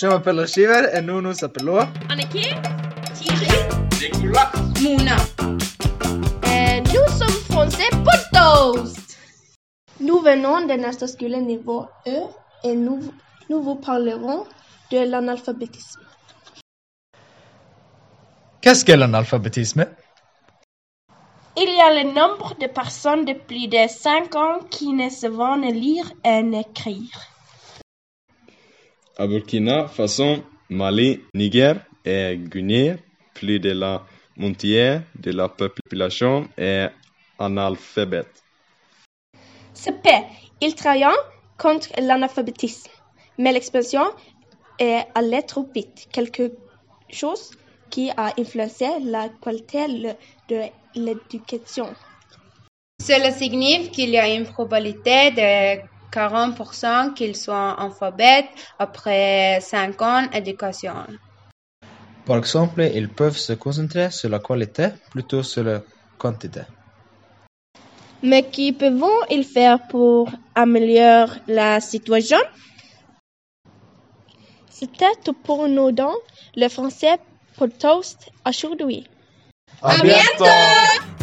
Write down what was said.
Je m'appelle Shiver et nous nous appelons Anneke, Nicolas. Mouna. Et nous sommes français pour. Nous venons de notre scolaire niveau E et nous, nous vous parlerons de l'analphabétisme. Qu'est-ce qu'est l'analphabétisme? Il y a le nombre de personnes de plus de 5 ans qui ne savent ni lire et n'écrire. À Burkina Faso, Mali, Niger et Guinée, plus de la moitié de la population est analphabète. C'est P. Il travaille contre l'analphabétisme. Mais l'expression est allée trop vite. Quelque chose qui a influencé la qualité de l'éducation. Cela signifie qu'il y a une probabilité de 40% qu'ils soient analphabètes après 5 ans d'éducation. Par exemple, ils peuvent se concentrer sur la qualité plutôt sur la quantité. Mais qui peuvent-ils faire pour améliorer la situation? C'était tout pour nous dans le français pour toast aujourd'hui. À bientôt!